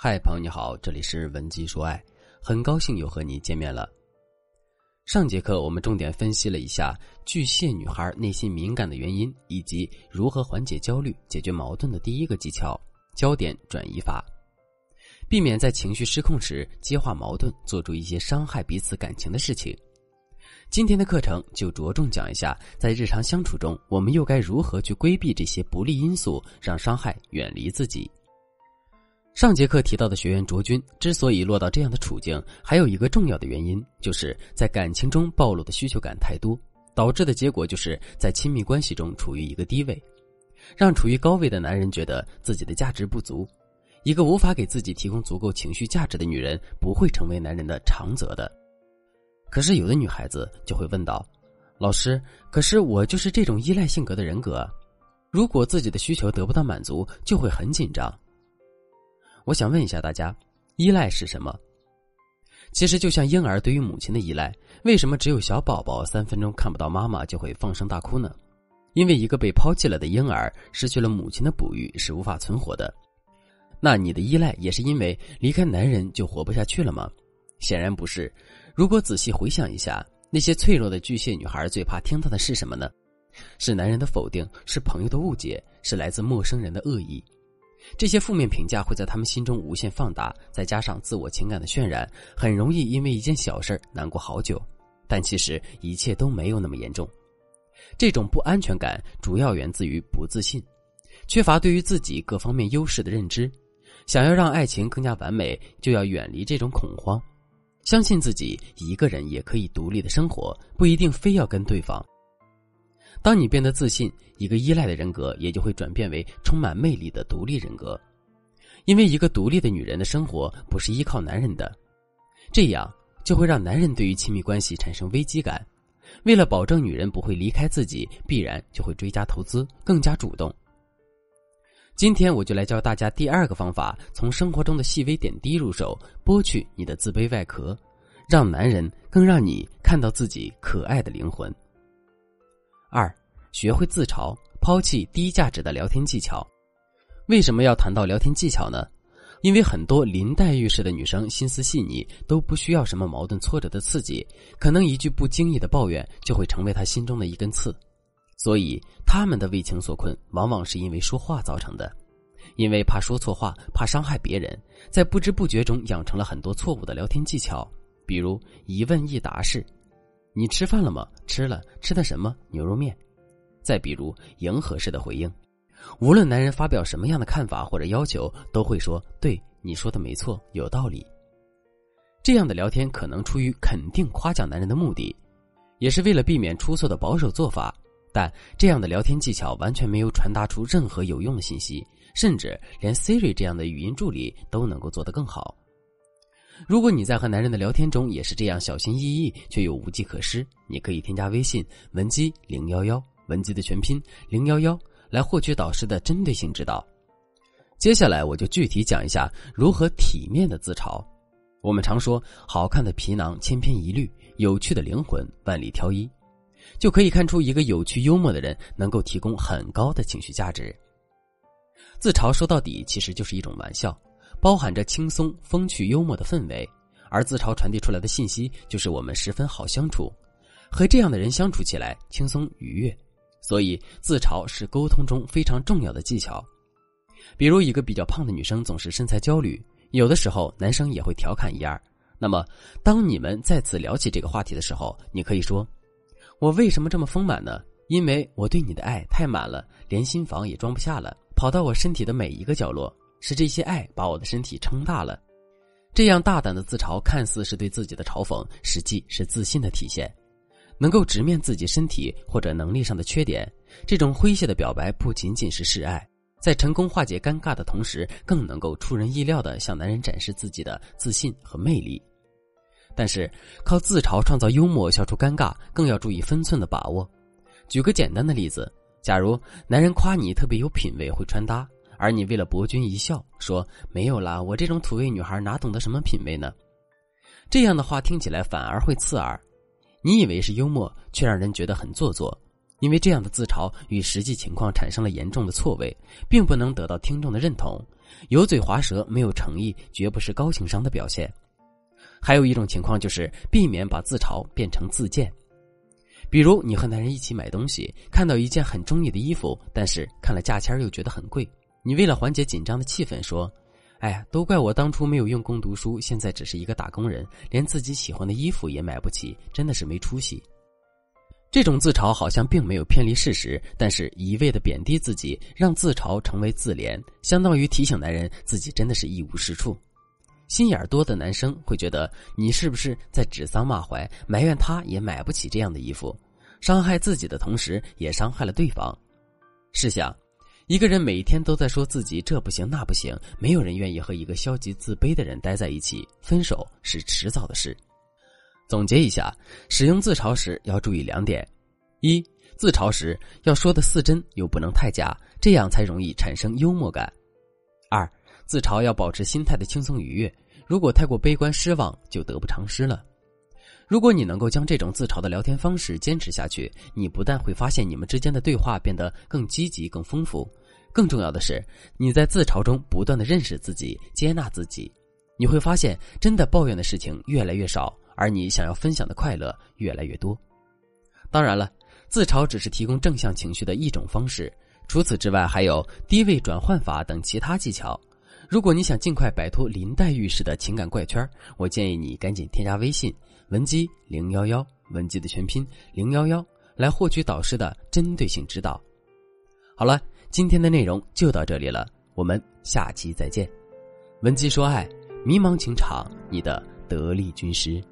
嗨，朋友你好，这里是文姬说爱，很高兴又和你见面了。上节课我们重点分析了一下巨蟹女孩内心敏感的原因，以及如何缓解焦虑、解决矛盾的第一个技巧——焦点转移法，避免在情绪失控时激化矛盾，做出一些伤害彼此感情的事情。今天的课程就着重讲一下，在日常相处中，我们又该如何去规避这些不利因素，让伤害远离自己。上节课提到的学员卓君之所以落到这样的处境，还有一个重要的原因，就是在感情中暴露的需求感太多，导致的结果就是在亲密关系中处于一个低位，让处于高位的男人觉得自己的价值不足。一个无法给自己提供足够情绪价值的女人，不会成为男人的长择的。可是有的女孩子就会问道：“老师，可是我就是这种依赖性格的人格，如果自己的需求得不到满足，就会很紧张。”我想问一下大家，依赖是什么？其实就像婴儿对于母亲的依赖，为什么只有小宝宝三分钟看不到妈妈就会放声大哭呢？因为一个被抛弃了的婴儿失去了母亲的哺育是无法存活的。那你的依赖也是因为离开男人就活不下去了吗？显然不是。如果仔细回想一下，那些脆弱的巨蟹女孩最怕听到的是什么呢？是男人的否定，是朋友的误解，是来自陌生人的恶意。这些负面评价会在他们心中无限放大，再加上自我情感的渲染，很容易因为一件小事难过好久。但其实一切都没有那么严重。这种不安全感主要源自于不自信，缺乏对于自己各方面优势的认知。想要让爱情更加完美，就要远离这种恐慌，相信自己一个人也可以独立的生活，不一定非要跟对方。当你变得自信，一个依赖的人格也就会转变为充满魅力的独立人格，因为一个独立的女人的生活不是依靠男人的，这样就会让男人对于亲密关系产生危机感。为了保证女人不会离开自己，必然就会追加投资，更加主动。今天我就来教大家第二个方法，从生活中的细微点滴入手，剥去你的自卑外壳，让男人更让你看到自己可爱的灵魂。二，学会自嘲，抛弃低价值的聊天技巧。为什么要谈到聊天技巧呢？因为很多林黛玉式的女生心思细腻，都不需要什么矛盾挫折的刺激，可能一句不经意的抱怨就会成为她心中的一根刺。所以，他们的为情所困，往往是因为说话造成的。因为怕说错话，怕伤害别人，在不知不觉中养成了很多错误的聊天技巧，比如一问一答式。你吃饭了吗？吃了，吃的什么？牛肉面。再比如迎合式的回应，无论男人发表什么样的看法或者要求，都会说：“对，你说的没错，有道理。”这样的聊天可能出于肯定夸奖男人的目的，也是为了避免出错的保守做法。但这样的聊天技巧完全没有传达出任何有用的信息，甚至连 Siri 这样的语音助理都能够做得更好。如果你在和男人的聊天中也是这样小心翼翼却又无计可施，你可以添加微信文姬零幺幺，文姬的全拼零幺幺，来获取导师的针对性指导。接下来我就具体讲一下如何体面的自嘲。我们常说，好看的皮囊千篇一律，有趣的灵魂万里挑一，就可以看出一个有趣幽默的人能够提供很高的情绪价值。自嘲说到底其实就是一种玩笑。包含着轻松、风趣、幽默的氛围，而自嘲传递出来的信息就是我们十分好相处，和这样的人相处起来轻松愉悦。所以，自嘲是沟通中非常重要的技巧。比如，一个比较胖的女生总是身材焦虑，有的时候男生也会调侃一二。那么，当你们再次聊起这个话题的时候，你可以说：“我为什么这么丰满呢？因为我对你的爱太满了，连心房也装不下了，跑到我身体的每一个角落。”是这些爱把我的身体撑大了，这样大胆的自嘲看似是对自己的嘲讽，实际是自信的体现。能够直面自己身体或者能力上的缺点，这种诙谐的表白不仅仅是示爱，在成功化解尴尬的同时，更能够出人意料的向男人展示自己的自信和魅力。但是，靠自嘲创造幽默消除尴尬，更要注意分寸的把握。举个简单的例子，假如男人夸你特别有品味，会穿搭。而你为了博君一笑，说没有啦，我这种土味女孩哪懂得什么品味呢？这样的话听起来反而会刺耳。你以为是幽默，却让人觉得很做作，因为这样的自嘲与实际情况产生了严重的错位，并不能得到听众的认同，油嘴滑舌、没有诚意，绝不是高情商的表现。还有一种情况就是避免把自嘲变成自荐，比如你和男人一起买东西，看到一件很中意的衣服，但是看了价签又觉得很贵，你为了缓解紧张的气氛说：“哎呀，都怪我当初没有用功读书，现在只是一个打工人，连自己喜欢的衣服也买不起，真的是没出息。”这种自嘲好像并没有偏离事实，但是一味的贬低自己，让自嘲成为自怜，相当于提醒男人自己真的是一无是处。心眼多的男生会觉得你是不是在指桑骂槐，埋怨他也买不起这样的衣服，伤害自己的同时也伤害了对方。试想，一个人每天都在说自己这不行那不行，没有人愿意和一个消极自卑的人待在一起，分手是迟早的事。总结一下，使用自嘲时要注意两点：一、自嘲时要说的似真又不能太假，这样才容易产生幽默感；二、自嘲要保持心态的轻松愉悦，如果太过悲观失望，就得不偿失了。如果你能够将这种自嘲的聊天方式坚持下去，你不但会发现你们之间的对话变得更积极、更丰富，更重要的是，你在自嘲中不断的认识自己、接纳自己，你会发现真的抱怨的事情越来越少。而你想要分享的快乐越来越多，当然了，自嘲只是提供正向情绪的一种方式。除此之外，还有低位转换法等其他技巧。如果你想尽快摆脱林黛玉式的情感怪圈，我建议你赶紧添加微信文姬零幺幺，文姬的全拼零幺幺，来获取导师的针对性指导。好了，今天的内容就到这里了，我们下期再见。文姬说爱，迷茫情场，你的得力军师。